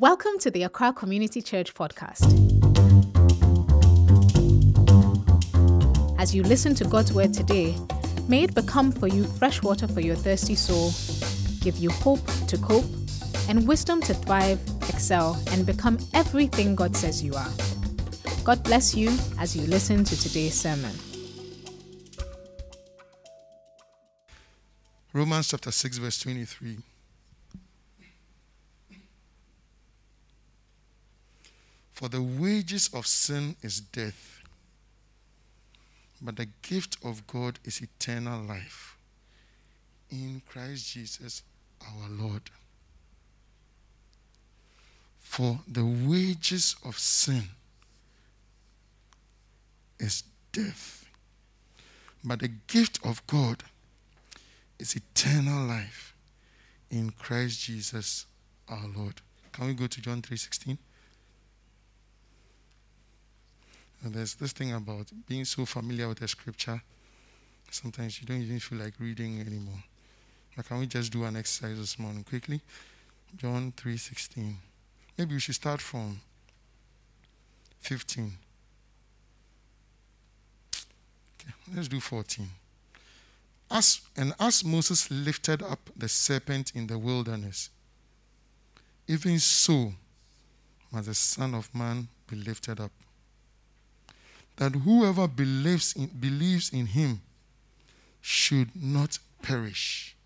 Welcome to the Accra Community Church podcast. As you listen to God's word today, may it become for you fresh water for your thirsty soul, give you hope to cope, and wisdom to thrive, excel, and become everything God says you are. God bless you as you listen to today's sermon. Romans chapter 6, verse 23. For the wages of sin is death, but the gift of God is eternal life in Christ Jesus our Lord. For the wages of sin is death, but the gift of God is eternal life in Christ Jesus our Lord. Can we go to John 3:16? And there's this thing about being so familiar with the scripture, sometimes you don't even feel like reading anymore. But can we just do an exercise this morning quickly? John 3:16. Maybe we should start from 15. Okay, let's do 14. As, and as Moses lifted up the serpent in the wilderness, even so must the Son of Man be lifted up that whoever believes in, believes in him should not perish,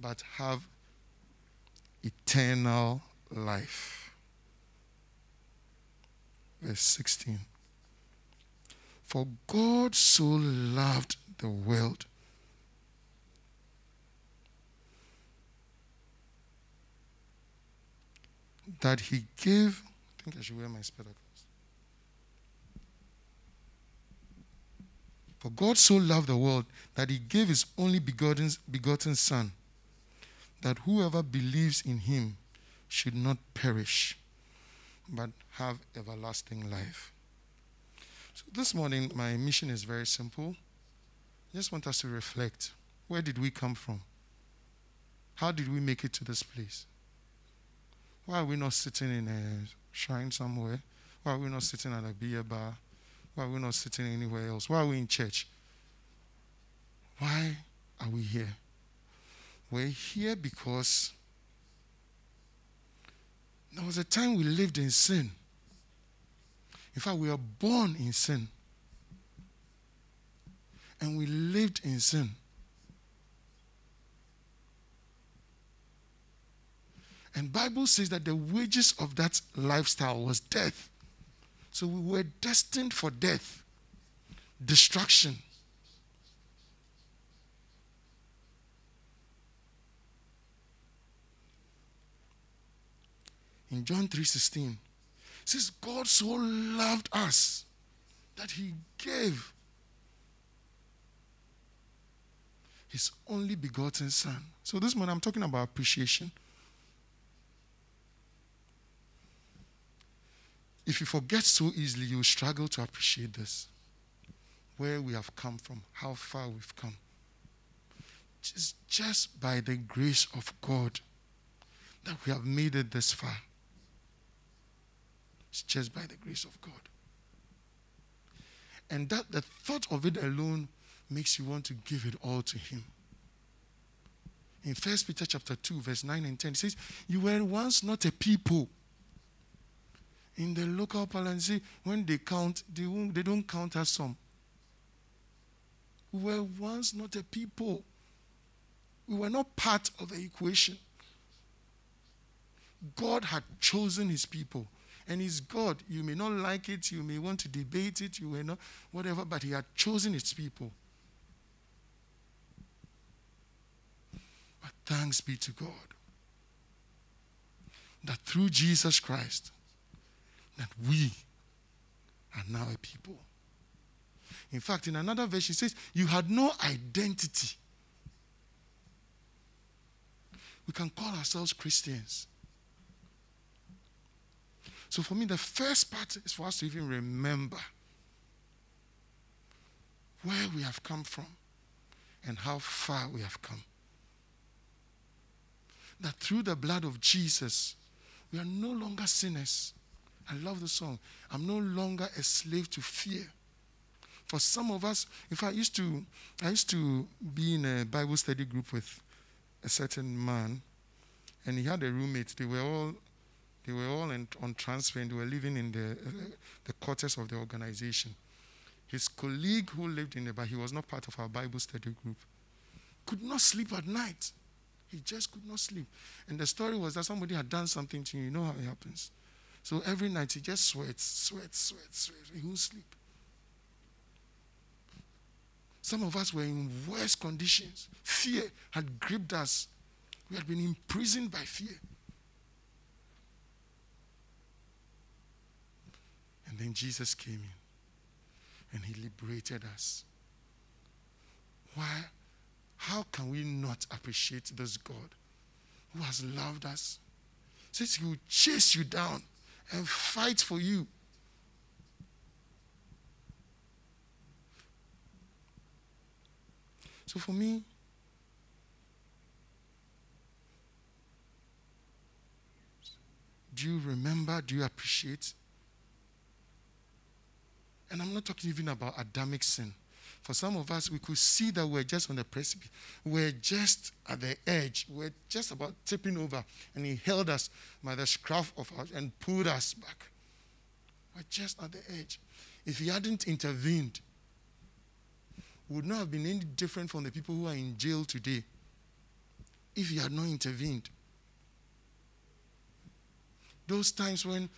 but have eternal life. Verse 16. For God so loved the world that he gave. I think I should wear my spectacles. For God so loved the world that he gave his only begotten, begotten Son, that whoever believes in him should not perish, but have everlasting life. So this morning, my mission is very simple. I just want us to reflect. Where did we come from? How did we make it to this place? Why are we not sitting in a shrine somewhere? Why are we not sitting at a beer bar? Why are we not sitting anywhere else? Why are we in church? Why are we here? We're here because there was a time we lived in sin. In fact, we were born in sin. And we lived in sin. And Bible says that the wages of that lifestyle was death. So we were destined for death, destruction. In John 3:16, says God so loved us that he gave his only begotten son. So this morning I'm talking about appreciation. If you forget so easily, you struggle to appreciate this. Where we have come from, how far we've come. Just, just by the grace of God that we have made it this far. It's just by the grace of God. And that the thought of it alone makes you want to give it all to Him. In 1 Peter chapter 2, verse 9 and 10, it says, You were once not a people in the local parlance, when they count, they, they don't count as some. We were once not a people. We were not part of the equation. God had chosen his people. And he's God. You may not like it, you may want to debate it, you may not, whatever, but he had chosen his people. But thanks be to God that through Jesus Christ, that we are now a people. In fact, in another verse, it says, You had no identity. We can call ourselves Christians. So, for me, the first part is for us to even remember where we have come from and how far we have come. That through the blood of Jesus, We are no longer sinners. I love the song. I'm no longer a slave to fear. For some of us, in fact, I used to, I used to be in a Bible study group with a certain man, and he had a roommate. They were all, they were all in, on transfer, and they were living in the, uh, the quarters of the organization. His colleague who lived in the, but he was not part of our Bible study group, could not sleep at night. He just could not sleep. And the story was that somebody had done something to him. You know how it happens. So every night he just sweats, sweats, sweats, sweats. He won't sleep. Some of us were in worse conditions. Fear had gripped us. We had been imprisoned by fear. And then Jesus came in and he liberated us. Why? How can we not appreciate this God who has loved us? Says he will chase you down and fight for you. So for me, do you remember? Do you appreciate? And I'm not talking even about Adamic sin. For some of us, we could see that we're just on the precipice. We're just at the edge. We're just about tipping over. And He held us by the scruff of us and pulled us back. We're just at the edge. If He hadn't intervened, we would not have been any different from the people who are in jail today if he had not intervened. Those times when,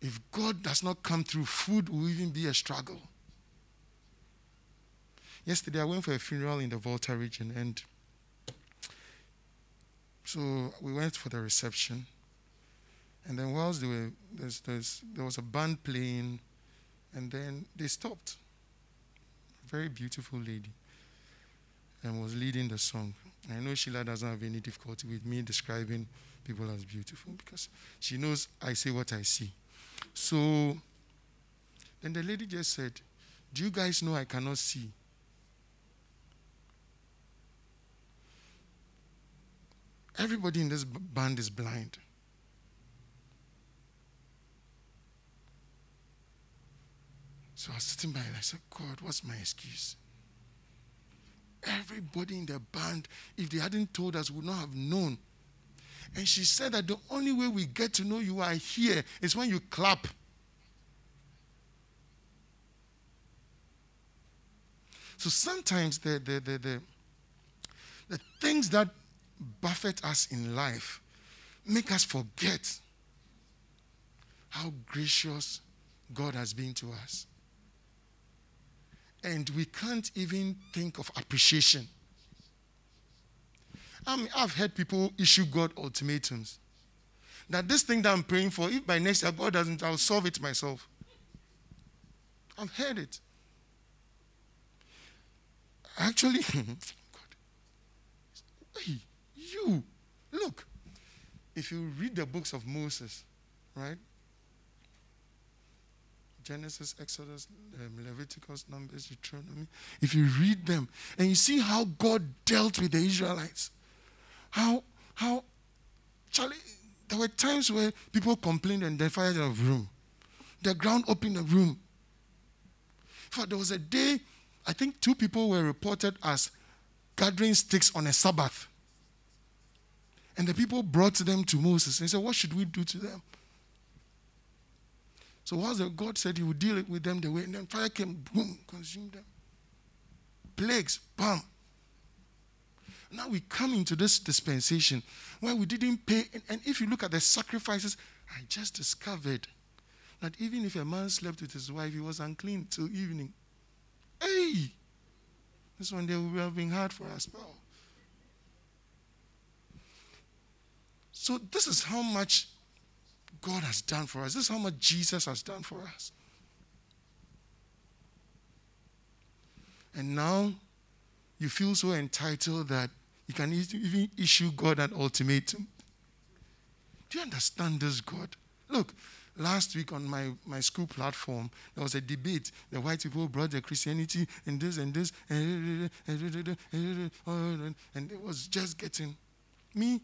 if God does not come through, food will even be a struggle. Yesterday, I went for a funeral in the Volta region, and so we went for the reception. And then, whilst they were, there's, there's, there was a band playing, and then they stopped A very beautiful lady, and was leading the song. I know Sheila doesn't have any difficulty with me describing people as beautiful because she knows I say what I see. So then the lady just said, Do you guys know I cannot see? Everybody in this band is blind. So I was sitting by and I said, God, what's my excuse? Everybody in the band, if they hadn't told us, would not have known. And she said that the only way we get to know you are here is when you clap. So sometimes the, the, the, the, the things that buffet us in life make us forget how gracious God has been to us and we can't even think of appreciation. I mean, I've heard people issue God ultimatums. That this thing that I'm praying for, if by next year God doesn't, I'll solve it myself. I've heard it. Actually, God, hey, you, look, if you read the books of Moses, right? Genesis, Exodus, um, Leviticus, Numbers, Deuteronomy. If you read them and you see how God dealt with the Israelites, how, how, Charlie, there were times where people complained and they fired out of room. The ground opened a room. Fact, there was a day, I think two people were reported as gathering sticks on a Sabbath. And the people brought them to Moses and said, What should we do to them? So once God said he would deal with them the way, and then fire came, boom, consumed them. Plagues, bam. Now we come into this dispensation where we didn't pay. And, and if you look at the sacrifices, I just discovered that even if a man slept with his wife, he was unclean till evening. Hey! This one day will have been hard for us. So this is how much God has done for us. This is how much Jesus has done for us. And now you feel so entitled that you can even issue God an ultimatum. Do you understand this, God? Look, last week on my, my school platform, there was a debate. The white people brought their Christianity and this and this, and, and it was just getting me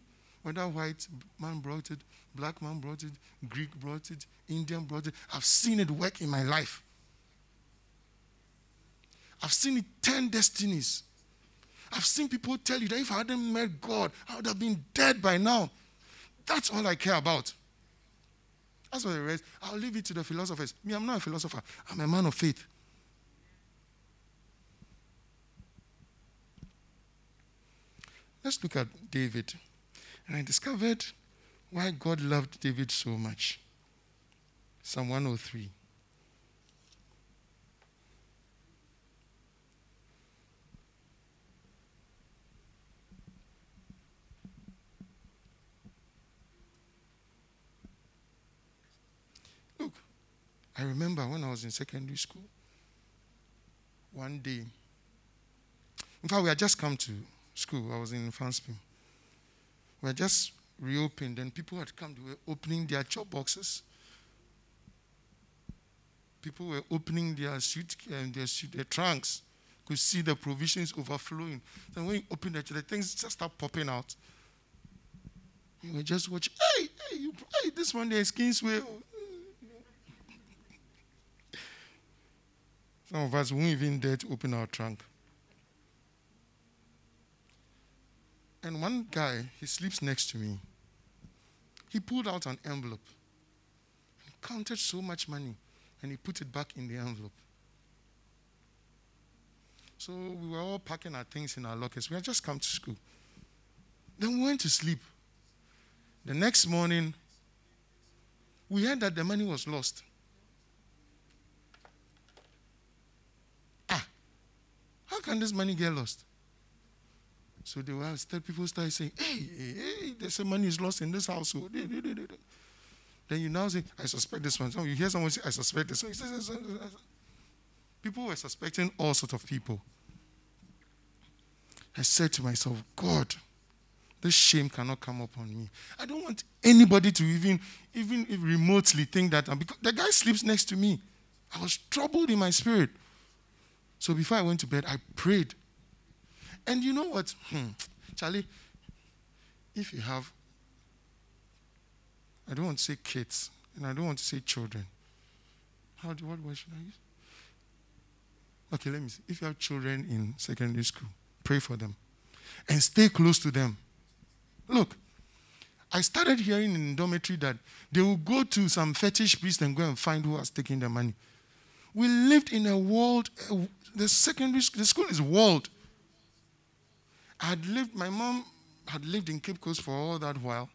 Whether white man brought it, black man brought it, Greek brought it, Indian brought it. I've seen it work in my life. I've seen it turn destinies. I've seen people tell you that if I hadn't met God, I would have been dead by now. That's all I care about. That's what the rest, I'll leave it to the philosophers. Me, I'm not a philosopher, I'm a man of faith. Let's look at David. And I discovered why God loved David so much. Psalm 103. Look, I remember when I was in secondary school, one day, in fact, we had just come to school. I was in. We had just reopened, and people had come. They were opening their chop boxes. People were opening their suit, um, their suit, their trunks. Could see the provisions overflowing. Then when you open the, the things just start popping out. You were just watching. Hey, hey, you, hey, this one there is Kingsway. Some of us won't even dare to open our trunk. And one guy, he sleeps next to me. He pulled out an envelope. He counted so much money and he put it back in the envelope. So we were all packing our things in our lockers. We had just come to school. Then we went to sleep. The next morning, we heard that the money was lost. Ah, how can this money get lost? So they were people started saying, hey, hey, hey, there's some money is lost in this household. Then you now say, I suspect this one. So you hear someone say, I suspect this one. People were suspecting all sorts of people. I said to myself, God, this shame cannot come upon me. I don't want anybody to even, even remotely think that I'm, because the guy sleeps next to me. I was troubled in my spirit. So before I went to bed, I prayed. And you know what? Hmm. Charlie, if you have, I don't want to say kids, and I don't want to say children. How do what word should I use? Okay, let me see. If you have children in secondary school, pray for them. And stay close to them. Look, I started hearing in dormitory that they will go to some fetish priest and go and find who has taken their money. We lived in a world, the secondary school, the school is walled. I had lived, my mom had lived in Cape Coast for all that while,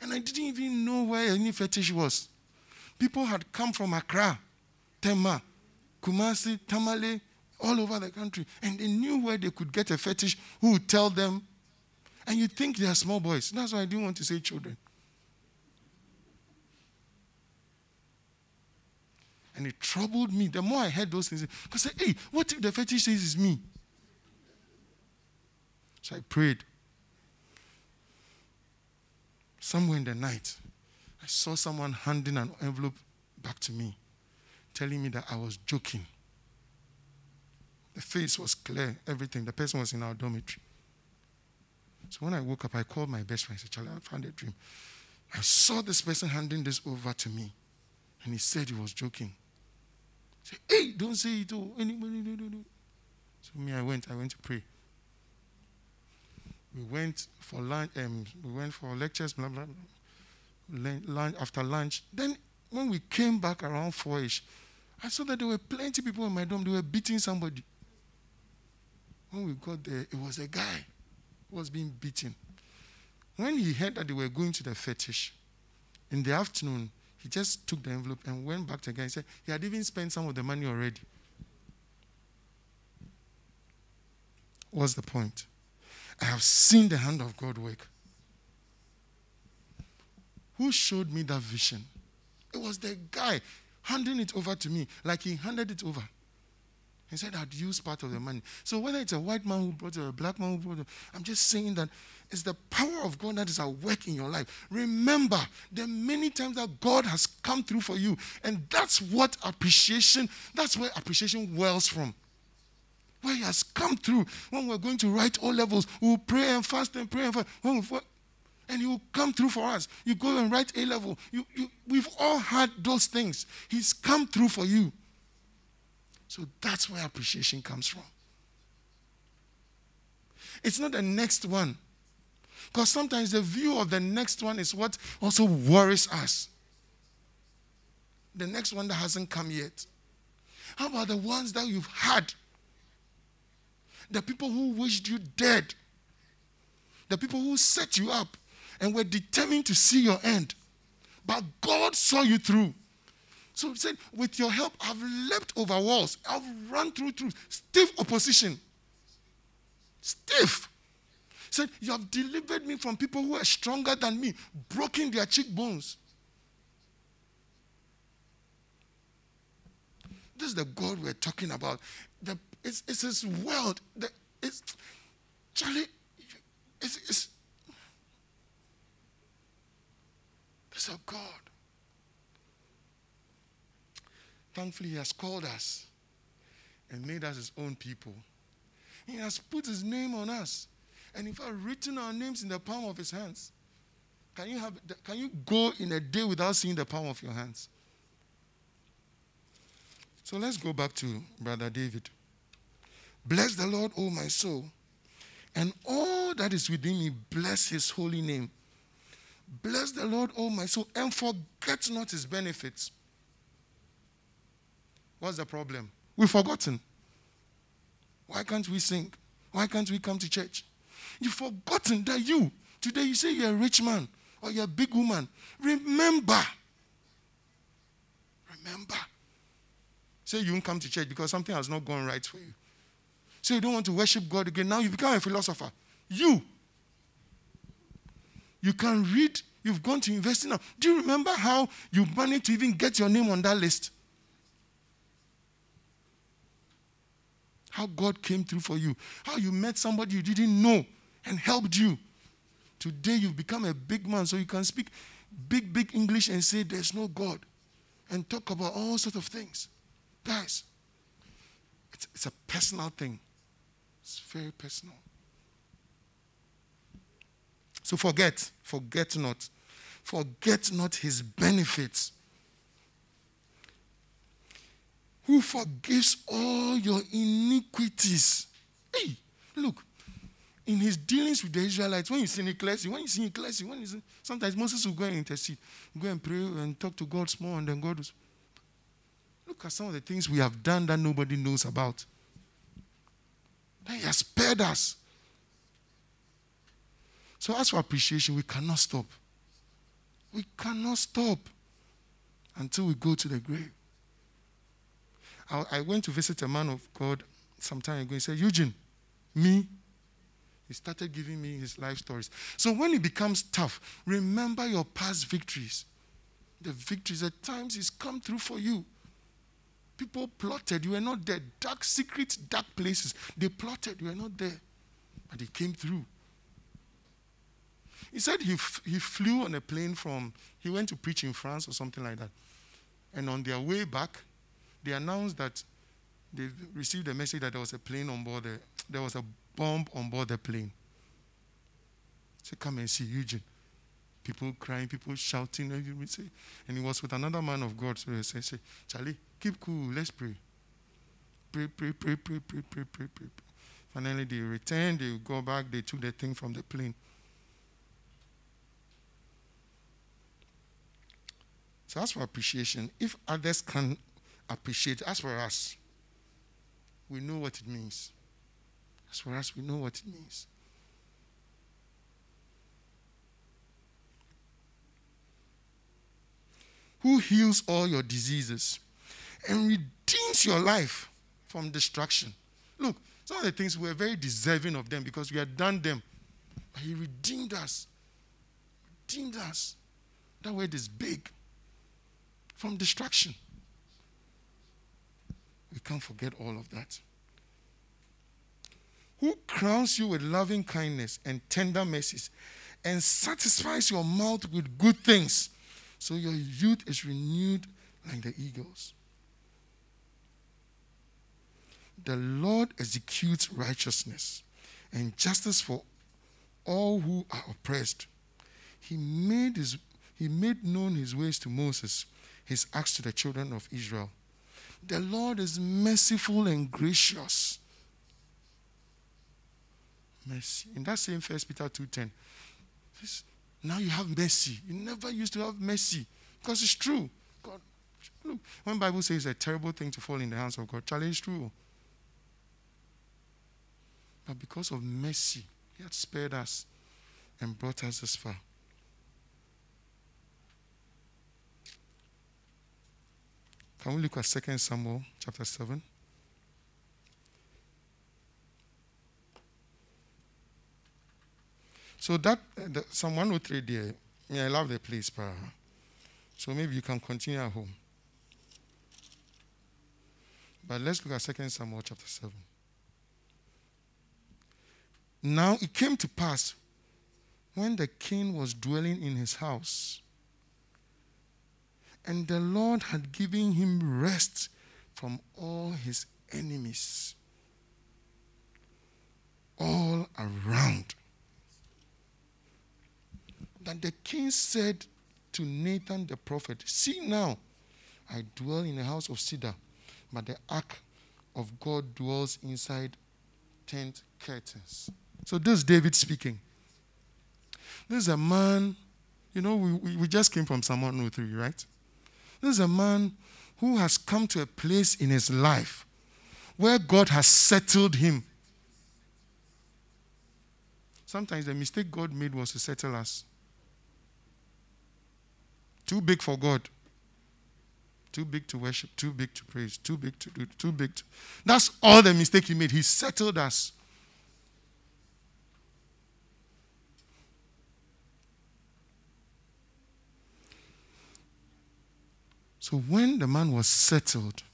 and I didn't even know where any fetish was. People had come from Accra, Tema, Kumasi, Tamale, all over the country, and they knew where they could get a fetish who would tell them. And you think they are small boys. That's why I didn't want to say children. And it troubled me. The more I heard those things, said, hey, what if the fetish says it's me? So I prayed. Somewhere in the night, I saw someone handing an envelope back to me, telling me that I was joking. The face was clear, everything. The person was in our dormitory. So when I woke up, I called my best friend. I said, Charlie, I found a dream. I saw this person handing this over to me, and he said he was joking. I said, Hey, don't say it. Oh, anybody. So me, I went. I went to pray we went for lunch, um, we went for lectures, blah, blah, blah. Lunch, after lunch. Then when we came back around four-ish, I saw that there were plenty people in my dorm. They were beating somebody. When we got there, it was a guy who was being beaten. When he heard that they were going to the fetish, in the afternoon, he just took the envelope and went back to the guy and said he had even spent some of the money already. What's the point? I have seen the hand of God work. Who showed me that vision? It was the guy handing it over to me, like he handed it over. He said, I'd use part of the money. So whether it's a white man who brought it or a black man who brought it, I'm just saying that it's the power of God that is at work in your life. Remember, are many times that God has come through for you. And that's what appreciation, that's where appreciation wells from where He has come through. When we're going to write O levels, we'll pray and fast and pray and fast. and he will come through for us. You go and write A level. You, you, we've all had those things. He's come through for you. So that's where appreciation comes from. It's not the next one. Because sometimes the view of the next one is what also worries us. The next one that hasn't come yet. How about the ones that you've had? The people who wished you dead. The people who set you up and were determined to see your end. But God saw you through. So he said, With your help, I've leapt over walls. I've run through through stiff opposition. Stiff. Said, You have delivered me from people who are stronger than me, broken their cheekbones. This is the God we're talking about. The, it's, it's his world. The, it's, Charlie, it's, it's, it's a God. Thankfully, He has called us and made us His own people. He has put His name on us. And if I've written our names in the palm of His hands, can you, have, can you go in a day without seeing the palm of your hands? So let's go back to Brother David. Bless the Lord, O my soul, and all that is within me, bless his holy name. Bless the Lord, O my soul, and forget not his benefits. What's the problem? We've forgotten. Why can't we sing? Why can't we come to church? You've forgotten that you, today you say you're a rich man or you're a big woman. Remember. Remember Say you won't come to church because something has not gone right for you. Say you don't want to worship God again. Now you become a philosopher. You. You can read. You've gone to university now. Do you remember how you managed to even get your name on that list? How God came through for you. How you met somebody you didn't know and helped you. Today you've become a big man, so you can speak big, big English and say there's no God and talk about all sorts of things. Guys, it's, it's a personal thing. It's very personal. So forget, forget not. Forget not his benefits. Who forgives all your iniquities. Hey, look, in his dealings with the Israelites, when you see Ecclesi, when you see Ecclesi, when you see, sometimes Moses will go and intercede, go and pray and talk to God small, and then God will Look at some of the things we have done that nobody knows about. That He has spared us. So, as for appreciation, we cannot stop. We cannot stop until we go to the grave. I, I went to visit a man of God some time ago. He said, Eugene, me. He started giving me his life stories. So when it becomes tough, remember your past victories. The victories at times he's come through for you. People plotted. You were not there. Dark, secret, dark places. They plotted. You were not there. But they came through. He said he, f- he flew on a plane from, he went to preach in France or something like that. And on their way back, they announced that they received a message that there was a plane on board, the, there was a bomb on board the plane. Say, come and see Eugene. People crying, people shouting, and he was with another man of God. So he said, Charlie, Keep cool. Let's pray. Pray, pray, pray, pray, pray, pray, pray, pray. Finally, they returned. They go back. They took the thing from the plane. So, as for appreciation, if others can appreciate, as for us, we know what it means. As for us, we know what it means. Who heals all your diseases? and redeems your life from destruction. Look, some of the things we are very deserving of them because we had done them. But He redeemed us. Redeemed us. That word is big. From destruction. We can't forget all of that. Who crowns you with loving kindness and tender mercies and satisfies your mouth with good things so your youth is renewed like the eagles. The Lord executes righteousness and justice for all who are oppressed. he made his he made known his ways to Moses, his acts to the children of Israel. The Lord is merciful and gracious. Mercy. In that same First Peter 2:10. Now you have mercy. You never used to have mercy. Because it's true. God, look, when Bible says it's a terrible thing to fall in the hands of God, Charlie, it's true. But because of mercy, He had spared us and brought us this far. Can we look at 2 Samuel chapter 7? So that uh, the, Psalm 103 there, I love the place, pa. So maybe you can continue at home. But let's look at 2 Samuel chapter 7. Now it came to pass when the king was dwelling in his house, and the Lord had given him rest from all his enemies all around that the king said to Nathan the prophet, See now, I dwell in a house of cedar, but the ark of God dwells inside tent curtains. So this is David speaking. This is a man, you know, we, we just came from Psalm 103, right? This is a man who has come to a place in his life where God has settled him. Sometimes the mistake God made was to settle us. Too big for God. Too big to worship, too big to praise, too big to do, too big to. That's all the mistake he made. He settled us. So when the man was settled,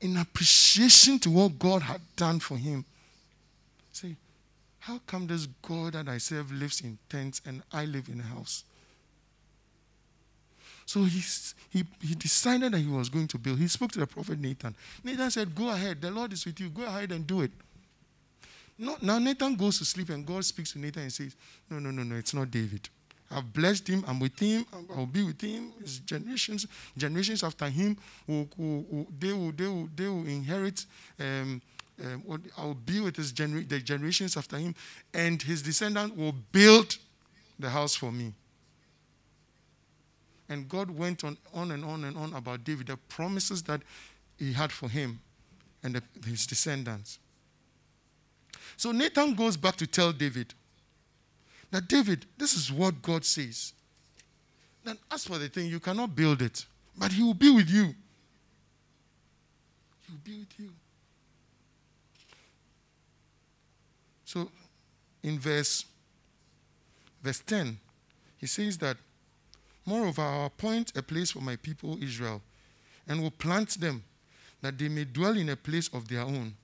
in appreciation to what God had done for him, say, how come this God that I serve lives in tents and I live in a house? So he, he, he decided that he was going to build. He spoke to the prophet Nathan. Nathan said, Go ahead. The Lord is with you. Go ahead and do it. No, now Nathan goes to sleep and God speaks to Nathan and says, No, no, no, no, it's not David. I've blessed him. I'm with him. I'll be with him. His generations, generations after him, will, will, will, they, will, they, will, they will inherit. Um, um, I'll be with his gener- the generations after him, and his descendant will build the house for me. And God went on, on and on and on about David, the promises that he had for him and the, his descendants. So Nathan goes back to tell David that David, this is what God says. Then as for the thing, you cannot build it, but he will be with you. He will be with you. So in verse verse 10, he says that Moreover, I will appoint a place for my people Israel, and will plant them, that they may dwell in a place of their own,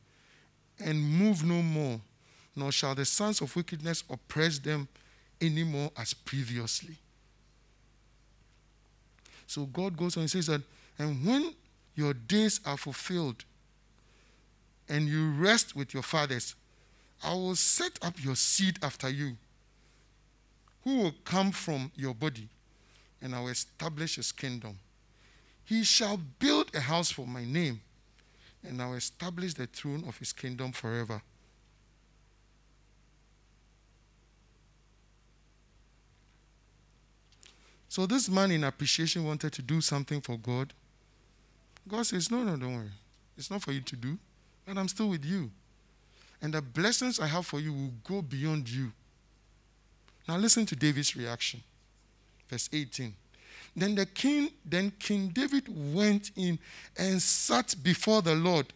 and move no more, nor shall the sons of wickedness oppress them any more as previously. So God goes on and says that, and when your days are fulfilled, and you rest with your fathers, I will set up your seed after you, who will come from your body and I will establish his kingdom. He shall build a house for my name, and I will establish the throne of his kingdom forever. So this man, in appreciation, wanted to do something for God. God says, No, no, don't worry. It's not for you to do, but I'm still with you. And the blessings I have for you will go beyond you. Now listen to David's reaction verse 18. Then the king, then King David went in and sat before the Lord,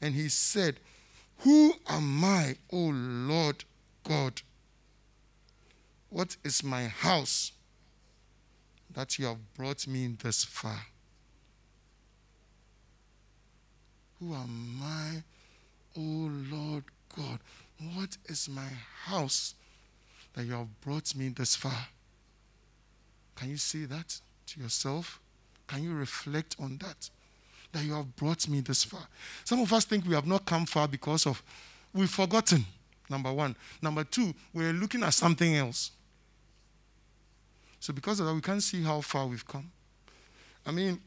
and he said, Who am I, O Lord God? What is my house that you have brought me this far? Who am I, O Lord God? What is my house that you have brought me this far? Can you say that to yourself? Can you reflect on that? That you have brought me this far. Some of us think we have not come far because of we've forgotten. Number one. Number two, we're looking at something else. So because of that, we can't see how far we've come. I mean,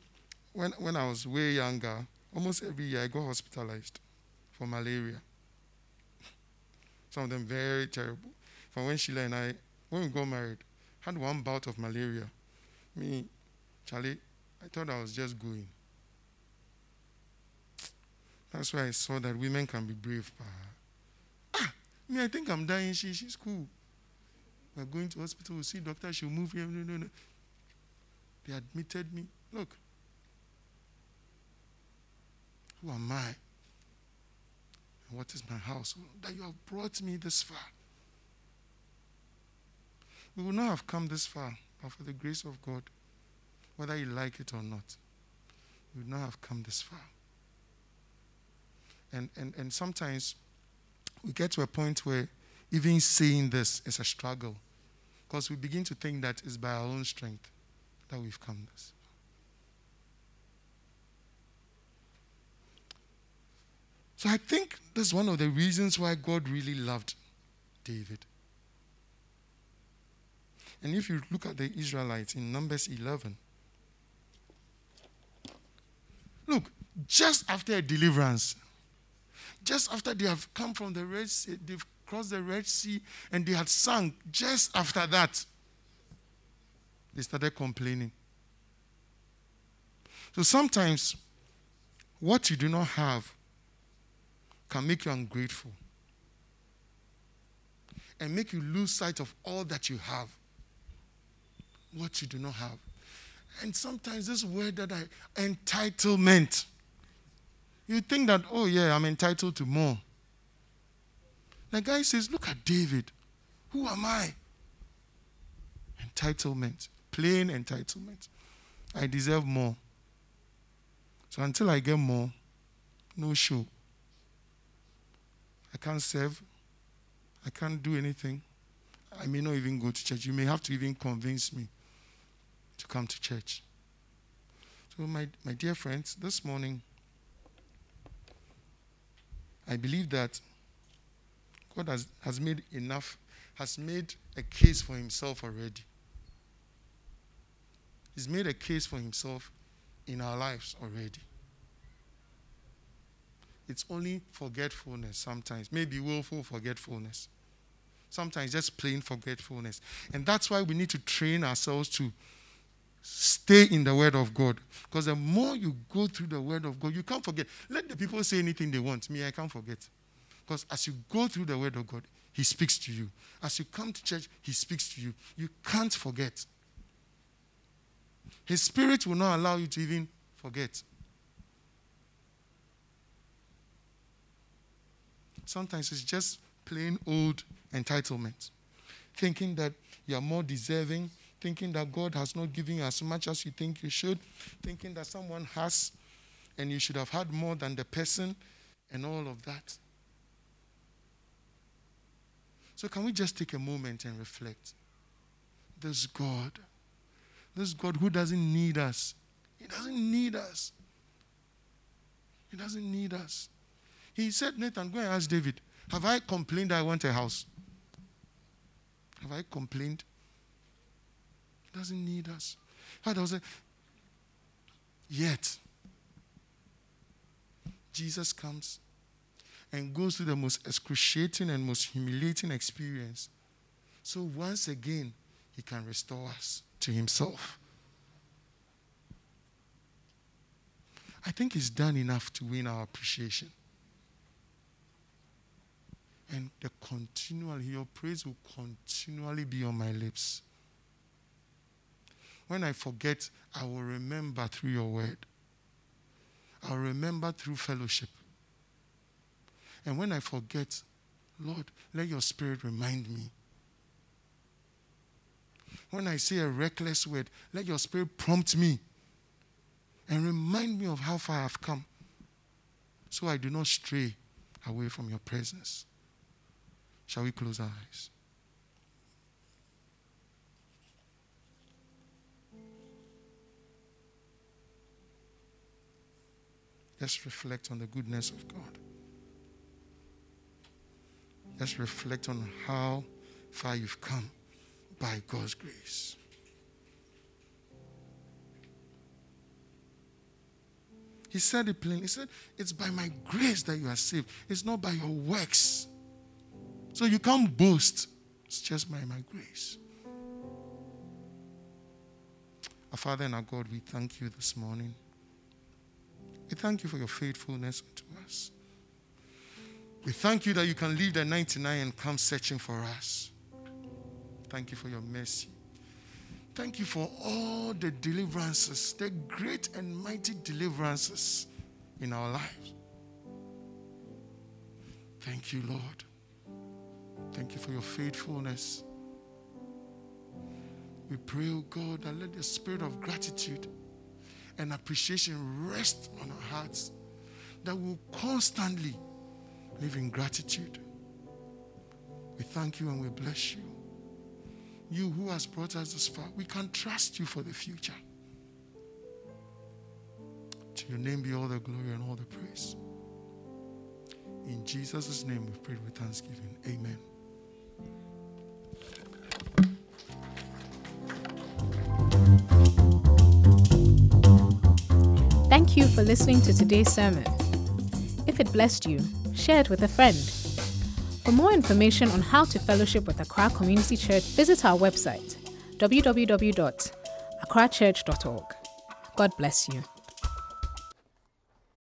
when, when I was way younger, almost every year I got hospitalized for malaria. Some of them very terrible. From when Sheila and I, when we got married, had one bout of malaria. Me, Charlie, I thought I was just going. That's why I saw that women can be brave. Ah, me, I think I'm dying. She, she's cool. We're going to hospital. We'll see doctor. She'll move here. No, no, no. They admitted me. Look, who am I? What is my house? That you have brought me this far. We would not have come this far, but for the grace of God, whether you like it or not, we would not have come this far. And, and, and sometimes we get to a point where even saying this is a struggle because we begin to think that it's by our own strength that we've come this. far. So I think that's one of the reasons why God really loved David. And if you look at the Israelites in Numbers 11, look, just after a deliverance, just after they have come from the Red Sea, they've crossed the Red Sea and they had sung, just after that, they started complaining. So sometimes what you do not have can make you ungrateful and make you lose sight of all that you have what you do not have. And sometimes this word that I entitlement. You think that, oh yeah, I'm entitled to more. The guy says, Look at David. Who am I? Entitlement. Plain entitlement. I deserve more. So until I get more, no show. I can't serve. I can't do anything. I may not even go to church. You may have to even convince me to come to church. So, my, my dear friends, this morning, I believe that God has, has made enough, has made a case for himself already. He's made a case for himself in our lives already. It's only forgetfulness sometimes, maybe willful forgetfulness. Sometimes just plain forgetfulness. And that's why we need to train ourselves to Stay in the Word of God. Because the more you go through the Word of God, you can't forget. Let the people say anything they want. Me, I can't forget. Because as you go through the Word of God, He speaks to you. As you come to church, He speaks to you. You can't forget. His Spirit will not allow you to even forget. Sometimes it's just plain old entitlement, thinking that you are more deserving thinking that God has not given you as much as you think you should, thinking that someone has and you should have had more than the person, and all of that. So, can we just take a moment and reflect? This God, this God who doesn't need us, He doesn't need us. He doesn't need us. He said, Nathan, go and ask David, Have I complained I want a house? Have I complained? Doesn't need us. Father was yet Jesus comes and goes through the most excruciating and most humiliating experience. So once again, he can restore us to himself. I think he's done enough to win our appreciation. And the continual, your praise will continually be on my lips. When I forget, I will remember through your word. I'll remember through fellowship. And when I forget, Lord, let your spirit remind me. When I say a reckless word, let your spirit prompt me and remind me of how far I've come so I do not stray away from your presence. Shall we close our eyes? Let's reflect on the goodness of God. Let's reflect on how far you've come by God's grace. He said it plainly. He said, It's by my grace that you are saved. It's not by your works. So you can't boast. It's just by my grace. Our Father and our God, we thank you this morning. We thank you for your faithfulness to us. We thank you that you can leave the 99 and come searching for us. Thank you for your mercy. Thank you for all the deliverances, the great and mighty deliverances in our lives. Thank you, Lord. Thank you for your faithfulness. We pray, oh God, that let the spirit of gratitude and appreciation rest on our hearts, that we'll constantly live in gratitude. We thank you and we bless you. You who has brought us this far, we can trust you for the future. To your name be all the glory and all the praise. In Jesus' name we pray with thanksgiving. Amen. Thank you for listening to today's sermon. If it blessed you, share it with a friend. For more information on how to fellowship with Accra Community Church, visit our website www.accrachurch.org. God bless you.